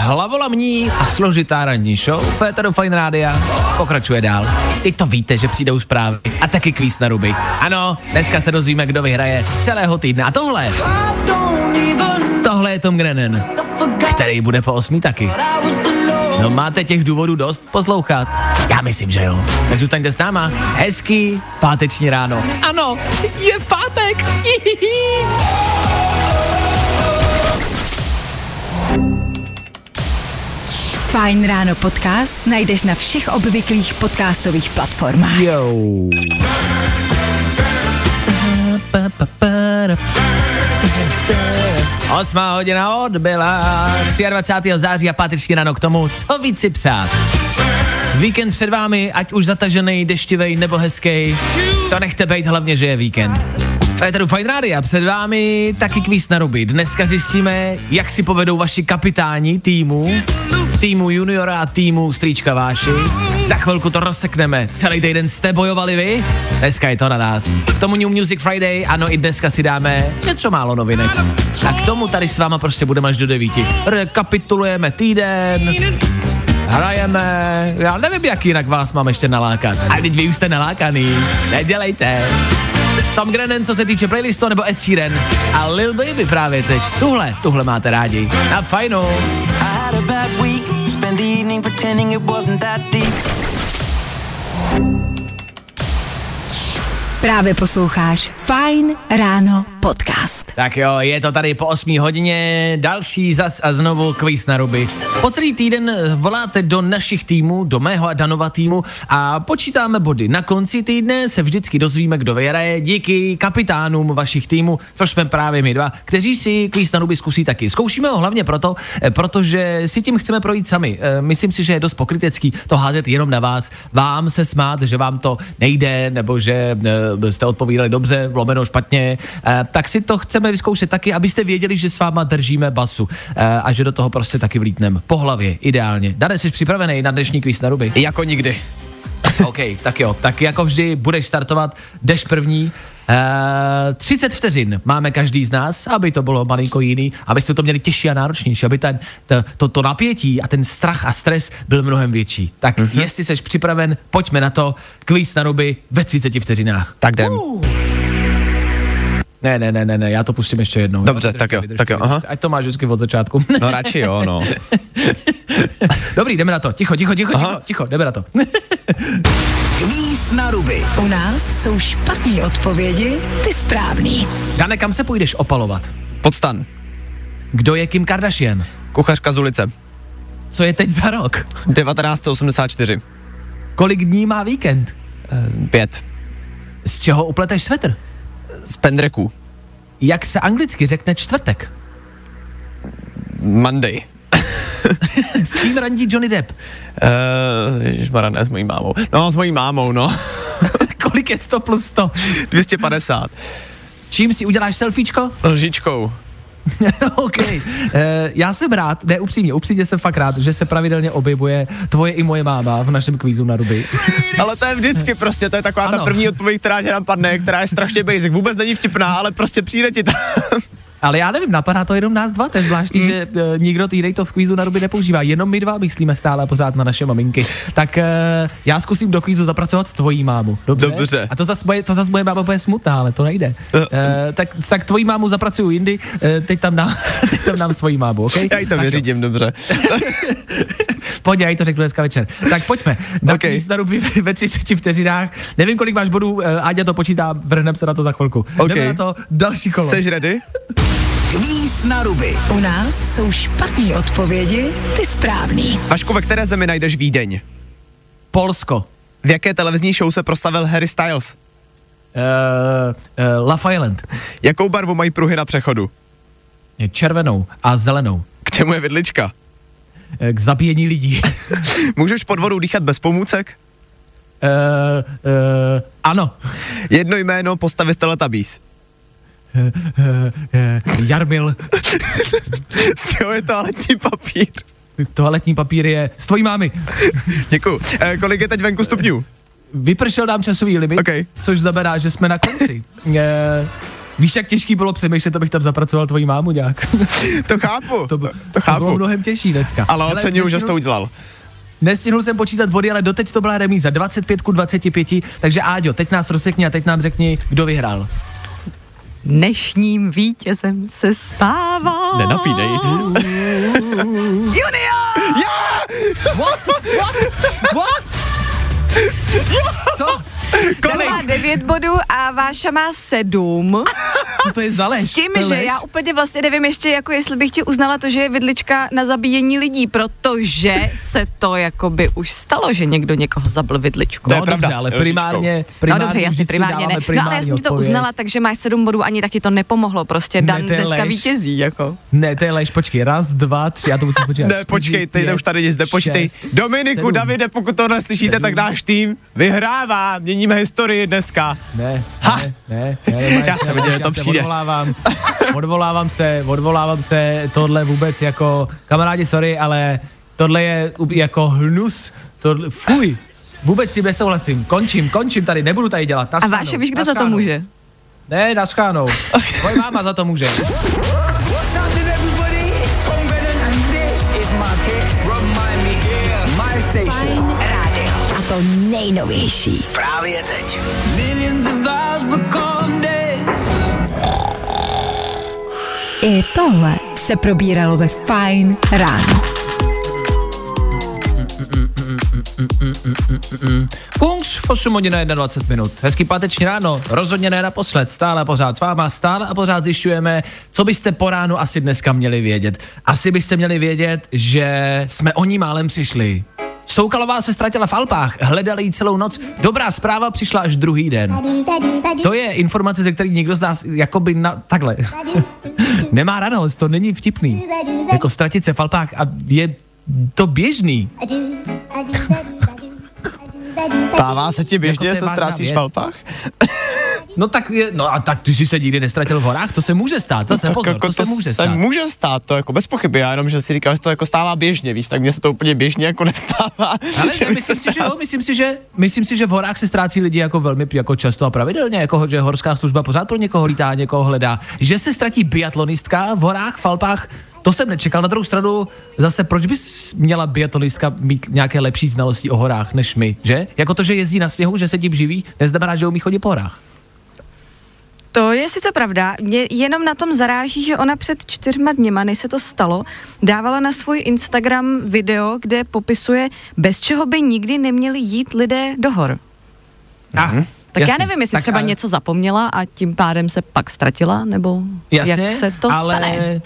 [SPEAKER 1] hlavolamní a složitá ranní show Féteru Fine Rádia pokračuje dál. Teď to víte, že přijdou zprávy a taky kvíz na ruby. Ano, dneska se dozvíme, kdo vyhraje z celého týdne. A tohle, tohle je Tom Grennan, který bude po osmi taky. No máte těch důvodů dost poslouchat? Já myslím, že jo. Tak zůstaňte s náma. Hezký páteční ráno. Ano, je pátek.
[SPEAKER 2] Fajn ráno podcast najdeš na všech obvyklých podcastových platformách.
[SPEAKER 1] Jo. Osmá hodina odbyla 23. září a páteční ráno k tomu, co víc si psát. Víkend před vámi, ať už zatažený, deštivej nebo hezký, to nechte být hlavně, že je víkend. Féteru Fine Radio před vámi taky kvíz na ruby. Dneska zjistíme, jak si povedou vaši kapitáni týmu, týmu juniora a týmu strýčka váši. Za chvilku to rozsekneme. Celý týden jste bojovali vy, dneska je to na nás. K tomu New Music Friday, ano, i dneska si dáme něco málo novinek. A k tomu tady s váma prostě budeme až do devíti. Rekapitulujeme týden, hrajeme, já nevím, jak jinak vás mám ještě nalákat. A teď vy už jste nalákaný, nedělejte. Tom Grennan, co se týče playlistu, nebo Ed Sheeran a Lil Baby právě teď. Tuhle, tuhle máte rádi. Na fajnu.
[SPEAKER 11] I had a bad week, spent the evening pretending it wasn't that deep.
[SPEAKER 2] Právě posloucháš Fajn ráno podcast.
[SPEAKER 1] Tak jo, je to tady po 8 hodině, další zas a znovu kvíz na ruby. Po celý týden voláte do našich týmů, do mého a Danova týmu a počítáme body. Na konci týdne se vždycky dozvíme, kdo vyhraje, díky kapitánům vašich týmů, což jsme právě my dva, kteří si kvíz na ruby zkusí taky. Zkoušíme ho hlavně proto, eh, protože si tím chceme projít sami. Eh, Myslím si, že je dost pokrytecký to házet jenom na vás, vám se smát, že vám to nejde, nebo že eh, jste odpovídali dobře, lomeno špatně, tak si to chceme vyzkoušet taky, abyste věděli, že s váma držíme basu eh, a že do toho prostě taky vlítneme. Po hlavě, ideálně. Dane, jsi připravený na dnešní kvíz na ruby?
[SPEAKER 3] Jako nikdy.
[SPEAKER 1] OK, tak jo. Tak jako vždy budeš startovat, jdeš první. Uh, 30 vteřin máme každý z nás, aby to bylo malinko jiný, aby jsme to měli těžší a náročnější, aby ten, to, to, to napětí a ten strach a stres byl mnohem větší. Tak mm-hmm. jestli jsi připraven, pojďme na to. Kvíz na ruby ve 30 vteřinách.
[SPEAKER 3] Tak jdem.
[SPEAKER 1] Ne, ne, ne, ne, ne, já to pustím ještě jednou.
[SPEAKER 3] Dobře,
[SPEAKER 1] Vydržte,
[SPEAKER 3] tak jo,
[SPEAKER 1] vydržte,
[SPEAKER 3] tak jo,
[SPEAKER 1] vydržte.
[SPEAKER 3] aha.
[SPEAKER 1] Ať to máš vždycky od začátku.
[SPEAKER 3] No radši jo, no.
[SPEAKER 1] Dobrý, jdeme na to. Ticho, ticho, ticho,
[SPEAKER 3] Aha.
[SPEAKER 1] ticho, ticho, jdeme na to.
[SPEAKER 5] Kvíz na ruby.
[SPEAKER 2] U nás jsou špatné odpovědi, ty správný.
[SPEAKER 1] Dane, kam se půjdeš opalovat?
[SPEAKER 3] Podstan.
[SPEAKER 1] Kdo je Kim Kardashian?
[SPEAKER 3] Kuchařka z ulice.
[SPEAKER 1] Co je teď za rok?
[SPEAKER 3] 1984.
[SPEAKER 1] Kolik dní má víkend?
[SPEAKER 3] Eh, Pět.
[SPEAKER 1] Z čeho upleteš svetr?
[SPEAKER 3] Z pendreků.
[SPEAKER 1] Jak se anglicky řekne čtvrtek?
[SPEAKER 3] Monday.
[SPEAKER 1] S kým randí Johnny Depp?
[SPEAKER 3] Uh, ježišmarja, ne s mojí mámou. No, s mojí mámou, no.
[SPEAKER 1] Kolik je 100 plus 100?
[SPEAKER 3] 250.
[SPEAKER 1] Čím si uděláš selfiečko?
[SPEAKER 3] Lžičkou.
[SPEAKER 1] OK. Uh, já jsem rád, ne upřímně, upřímně jsem fakt rád, že se pravidelně objevuje tvoje i moje máma v našem kvízu na ruby.
[SPEAKER 3] Ale to je vždycky prostě, to je taková
[SPEAKER 1] Ano.
[SPEAKER 3] ta první odpověď, která tě napadne, která je strašně basic. Vůbec není vtipná, ale prostě přijde ti tam.
[SPEAKER 1] Ale já nevím, napadá to jenom nás dva, to je zvláštní,
[SPEAKER 3] Hmm.
[SPEAKER 1] že e, nikdo týdej to v kvízu na ruby nepoužívá, jenom my dva myslíme stále pořád na naše maminky. Tak e, já zkusím do kvízu zapracovat tvojí mámu. Dobře?
[SPEAKER 3] Dobře.
[SPEAKER 1] A to zase bude, to zase bude máma bude smutná, ale to nejde. E, tak, tak tvojí mámu zapracuju jindy, e, teď tam dám, teď tam dám svojí mámu, OK?
[SPEAKER 3] Já jí to
[SPEAKER 1] jo.
[SPEAKER 3] vyřídím, dobře.
[SPEAKER 1] Pojď, já jí to řeknu dneska večer. Tak pojďme. Na
[SPEAKER 3] OK.
[SPEAKER 1] okay. na ruby ve 30 vteřinách. Nevím, kolik máš bodů, eh, Áďa to počítá, vrhneme se na to za chvilku.
[SPEAKER 3] OK.
[SPEAKER 1] Jdeme na to další kolo.
[SPEAKER 3] Jsi ready?
[SPEAKER 5] Kvíz na ruby.
[SPEAKER 2] U nás jsou špatné odpovědi, ty správný.
[SPEAKER 3] Vašku, ve které zemi najdeš Vídeň?
[SPEAKER 1] Polsko.
[SPEAKER 3] V jaké televizní show se proslavil Harry Styles?
[SPEAKER 1] Uh, uh, Love Island.
[SPEAKER 3] Jakou barvu mají pruhy na přechodu?
[SPEAKER 1] Červenou a zelenou.
[SPEAKER 3] K čemu je vidlička?
[SPEAKER 1] Eh, K zabíjení lidí.
[SPEAKER 3] Můžeš pod vodou dýchat bez pomůcek?
[SPEAKER 1] uh, uh, ano.
[SPEAKER 3] Jedno jméno postavy z Teletubbies.
[SPEAKER 1] Uh, uh, Jarmil.
[SPEAKER 3] Z čeho je toaletní papír?
[SPEAKER 1] Toaletní papír je z tvojí mámy.
[SPEAKER 3] Děkuju. E, kolik je teď venku stupňů?
[SPEAKER 1] Vypršel nám časový limit,
[SPEAKER 3] OK.
[SPEAKER 1] což znamená, že jsme na konci. Eh, víš, jak těžký bylo přemýšlet, abych tam zapracoval tvoji mámu nějak.
[SPEAKER 3] To chápu,
[SPEAKER 1] to,
[SPEAKER 3] to,
[SPEAKER 1] to,
[SPEAKER 3] to chápu.
[SPEAKER 1] bylo mnohem těžší dneska.
[SPEAKER 3] Ale oceňuju, že jsi to udělal.
[SPEAKER 1] Nestihnul jsem počítat body, ale doteď to byla remíza 25 ku 25, takže Áďo, teď nás rozsekni a teď nám řekni, kdo vyhrál.
[SPEAKER 4] Dnešním vítězem se stává...
[SPEAKER 3] Nenapínej.
[SPEAKER 4] Junior!
[SPEAKER 1] What? What? What? Co?
[SPEAKER 4] Ten má 9 bodů a Váša má 7.
[SPEAKER 1] Co to je za lež?
[SPEAKER 4] S tím,
[SPEAKER 1] To
[SPEAKER 4] že
[SPEAKER 1] lež?
[SPEAKER 4] já úplně vlastně nevím ještě, jako jestli bych ti uznala to, že je vidlička na zabíjení lidí, protože se to jakoby už stalo, že někdo někoho zabil vidličkou.
[SPEAKER 3] To je
[SPEAKER 1] no
[SPEAKER 3] pravda,
[SPEAKER 1] dobře, ale
[SPEAKER 3] Růžičkou.
[SPEAKER 1] primárně,
[SPEAKER 4] No
[SPEAKER 1] primárně
[SPEAKER 4] dobře, jasně, primárně ne. No ale já jsem ti to uznala, takže máš 7 bodů, ani tak ti to nepomohlo, prostě
[SPEAKER 1] Ne,
[SPEAKER 4] Dan
[SPEAKER 1] je
[SPEAKER 4] dneska
[SPEAKER 1] lež.
[SPEAKER 4] vítězí, jako.
[SPEAKER 1] Ne, to je lež, počkej, raz, dva, tři, já to musím počítat.
[SPEAKER 3] Ne,
[SPEAKER 1] Čtyři,
[SPEAKER 3] počkej, teď
[SPEAKER 1] pět,
[SPEAKER 3] už tady nic nepočítej.
[SPEAKER 1] šest,
[SPEAKER 3] Dominiku,
[SPEAKER 1] sedm.
[SPEAKER 3] Davide, pokud to neslyšíte,
[SPEAKER 1] sedm.
[SPEAKER 3] tak náš tým vyhrává. Měníme historii dneska.
[SPEAKER 1] Ne,
[SPEAKER 3] Ha!
[SPEAKER 1] ne, ne, ne, ne,
[SPEAKER 3] Já jsem viděl, že to přijde.
[SPEAKER 1] Odvolávám, odvolávám se, odvolávám se, tohle vůbec jako, kamarádi, sorry, ale tohle je jako hnus, tohle, fuj, vůbec si nesouhlasím, končím, končím tady, nebudu tady dělat.
[SPEAKER 4] A
[SPEAKER 1] naschledanou,
[SPEAKER 4] Váše, víš, kdo za to může?
[SPEAKER 1] Ne, naschánou. Tvoje máma za to může.
[SPEAKER 2] To nejnovější.
[SPEAKER 5] Právě teď. Millions of hours become dead.
[SPEAKER 2] I tohle se probíralo ve Fajn ráno.
[SPEAKER 1] Kungs v 8 hodin a 21 minut. Hezký páteční ráno, rozhodně ne naposled, stále pořád s váma, stále a pořád zjišťujeme, co byste po ránu asi dneska měli vědět. Asi byste měli vědět, že jsme o ní málem přišli. Soukalová se ztratila v Alpách, hledali ji celou noc. Dobrá zpráva přišla až druhý den. To je informace, ze který nikdo z nás jakoby na, takhle. Nemá radost, to není vtipný. Jako ztratit se v Alpách a je to běžný.
[SPEAKER 3] Stává se ti běžně,
[SPEAKER 1] Jako
[SPEAKER 3] se ztrácíš v Alpách?
[SPEAKER 1] No tak, je, no a tak ty jsi se nikdy nestratil v horách, to se může stát, zase
[SPEAKER 3] tak
[SPEAKER 1] pozor,
[SPEAKER 3] jako
[SPEAKER 1] to, se může
[SPEAKER 3] se
[SPEAKER 1] stát.
[SPEAKER 3] může stát, to jako bez pochyby, já jenom, že si říkal, že to jako stává běžně, víš, tak mně se to úplně běžně jako nestává.
[SPEAKER 1] Ale
[SPEAKER 3] že
[SPEAKER 1] to myslím si, že jo, myslím si, že, myslím si, že v horách se ztrácí lidi jako velmi jako často a pravidelně, jako že horská služba pořád pro někoho lítá, někoho hledá. Že se ztratí biatlonistka v horách, v Alpách, to jsem nečekal. Na druhou stranu, zase proč bys měla biatlonistka mít nějaké lepší znalosti o horách než my, že? Jako to, že jezdí na sněhu, že se tím živí, neznamená, že umí chodit po horách.
[SPEAKER 4] To je sice pravda, mě jenom na tom zaráží, že ona před čtyřma dněma, než se to stalo, dávala na svůj Instagram video, kde popisuje, bez čeho by nikdy neměli jít lidé do hor.
[SPEAKER 1] Ah,
[SPEAKER 4] Tak
[SPEAKER 1] jasně.
[SPEAKER 4] já nevím, jestli
[SPEAKER 1] Tak
[SPEAKER 4] třeba
[SPEAKER 1] a-
[SPEAKER 4] něco zapomněla a tím pádem se pak ztratila, nebo
[SPEAKER 1] Jasně,
[SPEAKER 4] jak se to
[SPEAKER 1] ale,
[SPEAKER 4] stane.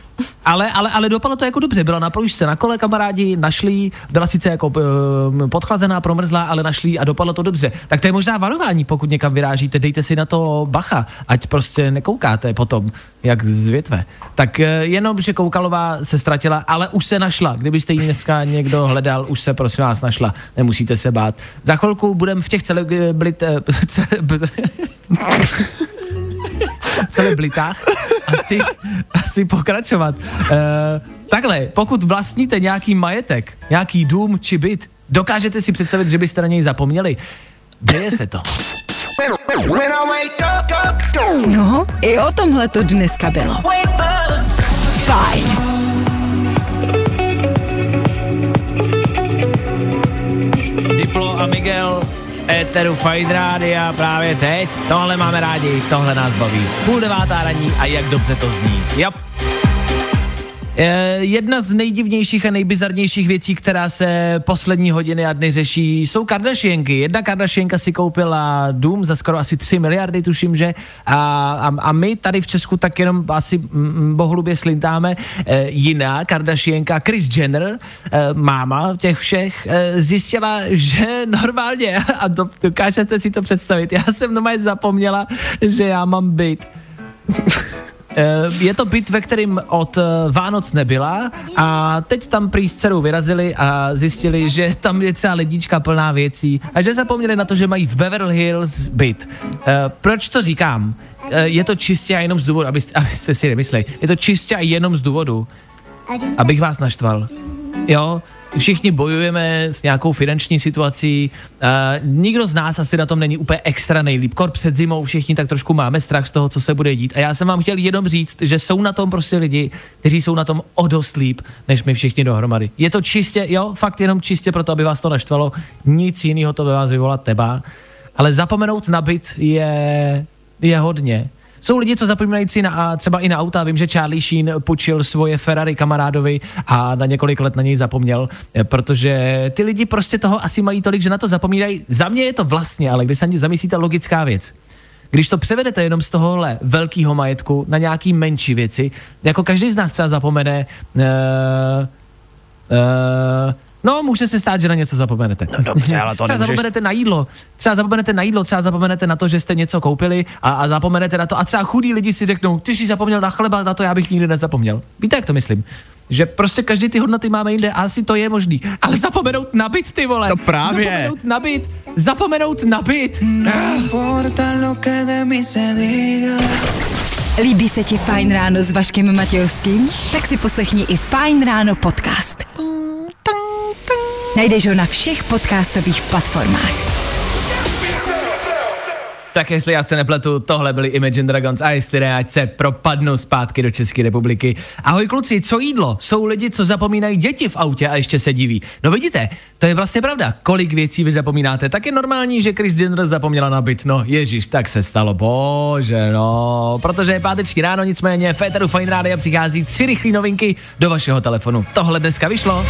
[SPEAKER 1] Ale, ale, ale dopadlo to jako dobře. Byla na proužce na kole, kamarádi, našli, byla sice jako um, podchlazená, promrzlá, ale našli a dopadlo to dobře. Tak to je možná varování, pokud někam vyrážíte, dejte si na to bacha, ať prostě nekoukáte potom, jak z větve. Tak eh, jenom, že Koukalová se ztratila, ale už se našla. Kdybyste ji dneska někdo hledal, už se prosím vás našla. Nemusíte se bát. Za chvilku budeme v těch celebrit... cele- celeblitách asi, asi pokračovat. Uh, takhle, pokud vlastníte nějaký majetek, nějaký dům či byt, dokážete si představit, že byste na něj zapomněli? Děje se to.
[SPEAKER 2] No, i o tomhle to dneska bylo. Fajn.
[SPEAKER 1] Diplo a Miguel éteru Fine Rádia právě teď. Tohle máme rádi, tohle nás baví. Půl devátá raní a jak dobře to zní. Yep. Eh, Jedna z nejdivnějších a nejbizarnějších věcí, která se poslední hodiny a dny řeší, jsou Kardashianky. Jedna Kardashianka si koupila dům za skoro asi 3 miliardy, tuším, že a, a, a my tady v Česku tak jenom asi bohlubě slintáme. E, jiná Kardashianka, Kris Jenner, e, máma těch všech, zjistila, že normálně, a do, dokážete si to představit, já jsem normálně zapomněla, že já mám byt. Eh, Je to byt, ve kterým od eh, Vánoc nebyla a teď tam prý s dcerou vyrazili a zjistili, že tam je celá lednička plná věcí a že zapomněli na to, že mají v Beverly Hills byt. Eh, Proč to říkám? Je to čistě a jenom z důvodu, abyste, abyste si nemysleli, je to čistě a jenom z důvodu, abych vás naštval. Jo, všichni bojujeme s nějakou finanční situací, uh, nikdo z nás asi na tom není úplně extra nejlíp. Kor před zimou všichni tak trošku máme strach z toho, co se bude dít. A já jsem vám chtěl jenom říct, že jsou na tom prostě lidi, kteří jsou na tom o dost líp, než my všichni dohromady. Je to čistě, jo, fakt jenom čistě proto, aby vás to naštvalo. Nic jiného to ve vás vyvolat nebá. Ale zapomenout na byt je, je hodně. Jsou lidi, co zapomínají si na, třeba i na auta. Vím, že Charlie Sheen půjčil svoje Ferrari kamarádovi a na několik let na něj zapomněl, protože ty lidi prostě toho asi mají tolik, že na to zapomínají. Za mě je to vlastně, ale když se zamyslíte, logická věc. Když to převedete jenom z tohohle velkého majetku na nějaký menší věci, jako každý z nás třeba zapomene, uh, uh, No, může se stát, že na něco zapomenete.
[SPEAKER 3] No dobře, ale to
[SPEAKER 1] třeba
[SPEAKER 3] nemůžeš-
[SPEAKER 1] zapomenete na jídlo, třeba zapomenete na jídlo, třeba zapomenete na to, že jste něco koupili a, a zapomenete na to. A třeba chudí lidi si řeknou, ty jsi zapomněl na chleba, na to já bych nikdy nezapomněl. Víte, jak to myslím? Že prostě každý ty hodnoty máme jinde a asi to je možný. Ale zapomenout na byt, ty vole.
[SPEAKER 3] To právě.
[SPEAKER 1] Zapomenout na byt. Zapomenout na byt.
[SPEAKER 11] importa lo que de mí se diga.
[SPEAKER 2] Líbí se ti Fajn ráno s Vaškem Matějovským? Tak si poslechni i Fajn ráno podcast. Najdeš ho na všech podcastových platformách.
[SPEAKER 1] Tak jestli já se nepletu, tohle byly Imagine Dragons a jestli ne, ať se propadnu zpátky do České republiky. Ahoj kluci, co jídlo? Jsou lidi, co zapomínají děti v autě a ještě se diví. No vidíte, to je vlastně pravda. Kolik věcí vy zapomínáte? Tak je normální, že Chris Jenner zapomněla na byt. No ježíš, tak se stalo, bože no. Protože je páteční ráno, nicméně Féteru Fine Rádia přichází tři rychlé novinky do vašeho telefonu. Tohle dneska vyšlo.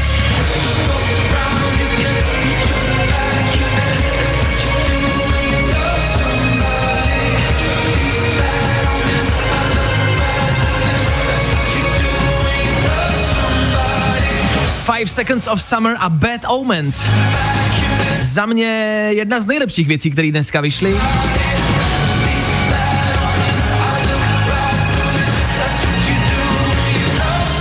[SPEAKER 1] Five Seconds of Summer a Bad Omens. Za mě jedna z nejlepších věcí, které dneska vyšly.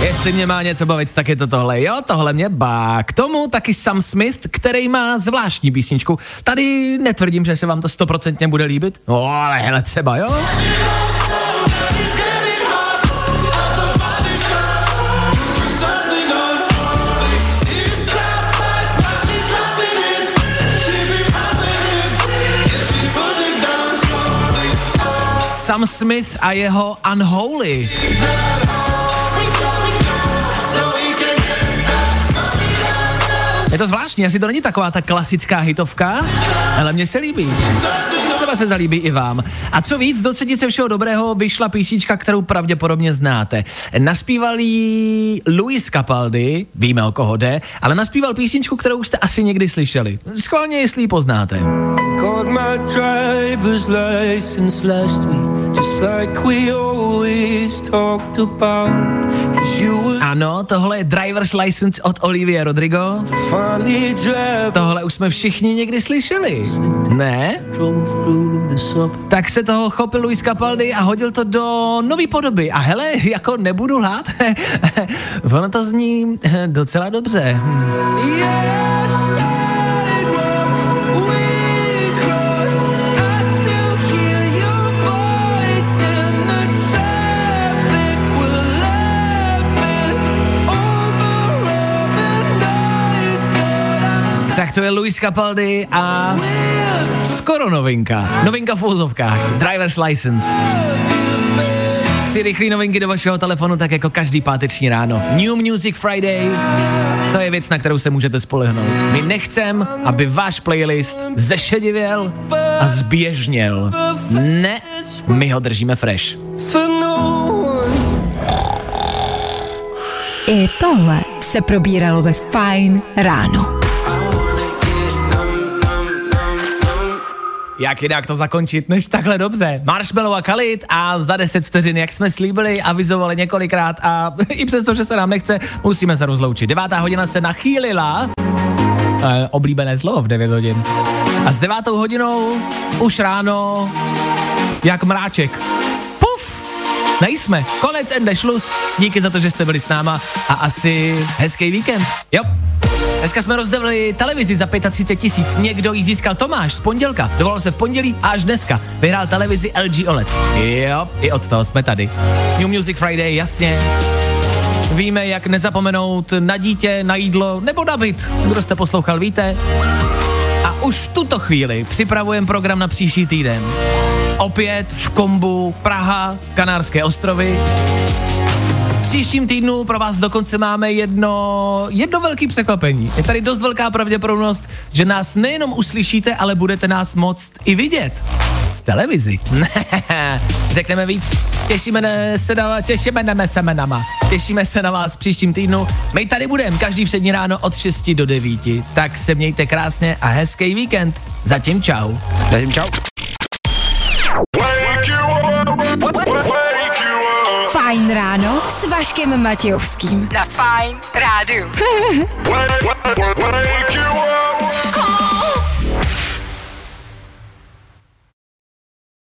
[SPEAKER 1] Jestli mě má něco bavit, tak je to tohle. Jo, tohle mě bá. K tomu taky Sam Smith, který má zvláštní písničku. Tady netvrdím, že se vám to stoprocentně bude líbit. No, ale hele, třeba, jo. Sam Smith a jeho Unholy. Je to zvláštní, asi to není taková ta klasická hitovka, ale mně se líbí. Třeba se zalíbí i vám. A co víc, do třetice všeho dobrého vyšla písnička, kterou pravděpodobně znáte. Naspíval jí Luis Capaldi, víme o koho jde, ale naspíval písničku, kterou jste asi někdy slyšeli. Schválně, jestli ji poznáte.
[SPEAKER 12] My last week, just like we always talked about. 'Cause you were
[SPEAKER 1] Ano, tohle je Driver's License od Olivia Rodrigo. Tohle už jsme všichni někdy slyšeli. Ne? Tak se toho chopil Luis Capaldi a hodil to do nový podoby. A hele, jako nebudu lhát, ono to zní docela dobře.
[SPEAKER 12] Yes,
[SPEAKER 1] to je Luis Capaldi a skoro novinka. Novinka v úzovkách. Driver's License. Tři rychlé novinky do vašeho telefonu, tak jako každý páteční ráno. New Music Friday, to je věc, na kterou se můžete spolehnout. My nechcem, aby váš playlist zešedivěl a zběžněl. Ne, my ho držíme fresh.
[SPEAKER 2] I tohle se probíralo ve Fine ráno.
[SPEAKER 1] Jak jinak to zakončit, než takhle dobře. Marshmallow a Khalid a za 10 vteřin, jak jsme slíbili, avizovali několikrát a i přesto, že se nám nechce, musíme se rozloučit. Devátá hodina se nachýlila, e, oblíbené slovo v 9 hodin. A s devátou hodinou už ráno, jak mráček. Puf, nejsme, konec ende šlus. Díky za to, že jste byli s náma a asi hezký víkend. Jo. Dneska jsme rozdali televizi za 35 tisíc. Někdo ji získal Tomáš z pondělka. Dovolal se v pondělí a až dneska. Vyhrál televizi LG OLED. Jo, i od toho jsme tady. New Music Friday, jasně. Víme, jak nezapomenout na dítě, na jídlo nebo na byt. Kdo jste poslouchal, víte. A už v tuto chvíli připravujeme program na příští týden. Opět v kombu Praha, Kanárské ostrovy. Příštím týdnu pro vás dokonce máme jedno, jedno velké překvapení. Je tady dost velká pravděpodobnost, že nás nejenom uslyšíte, ale budete nás moct i vidět. V televizi. Řekneme víc. Těšíme se na, těšíme na semenama. Těšíme se na vás příštím týdnu. My tady budeme každý přední ráno od 6 do 9. Tak se mějte krásně a hezký víkend. Zatím čau.
[SPEAKER 3] Zatím čau.
[SPEAKER 2] Vaškem Matějovským. Na Fajn rádu.
[SPEAKER 6] Wake you up.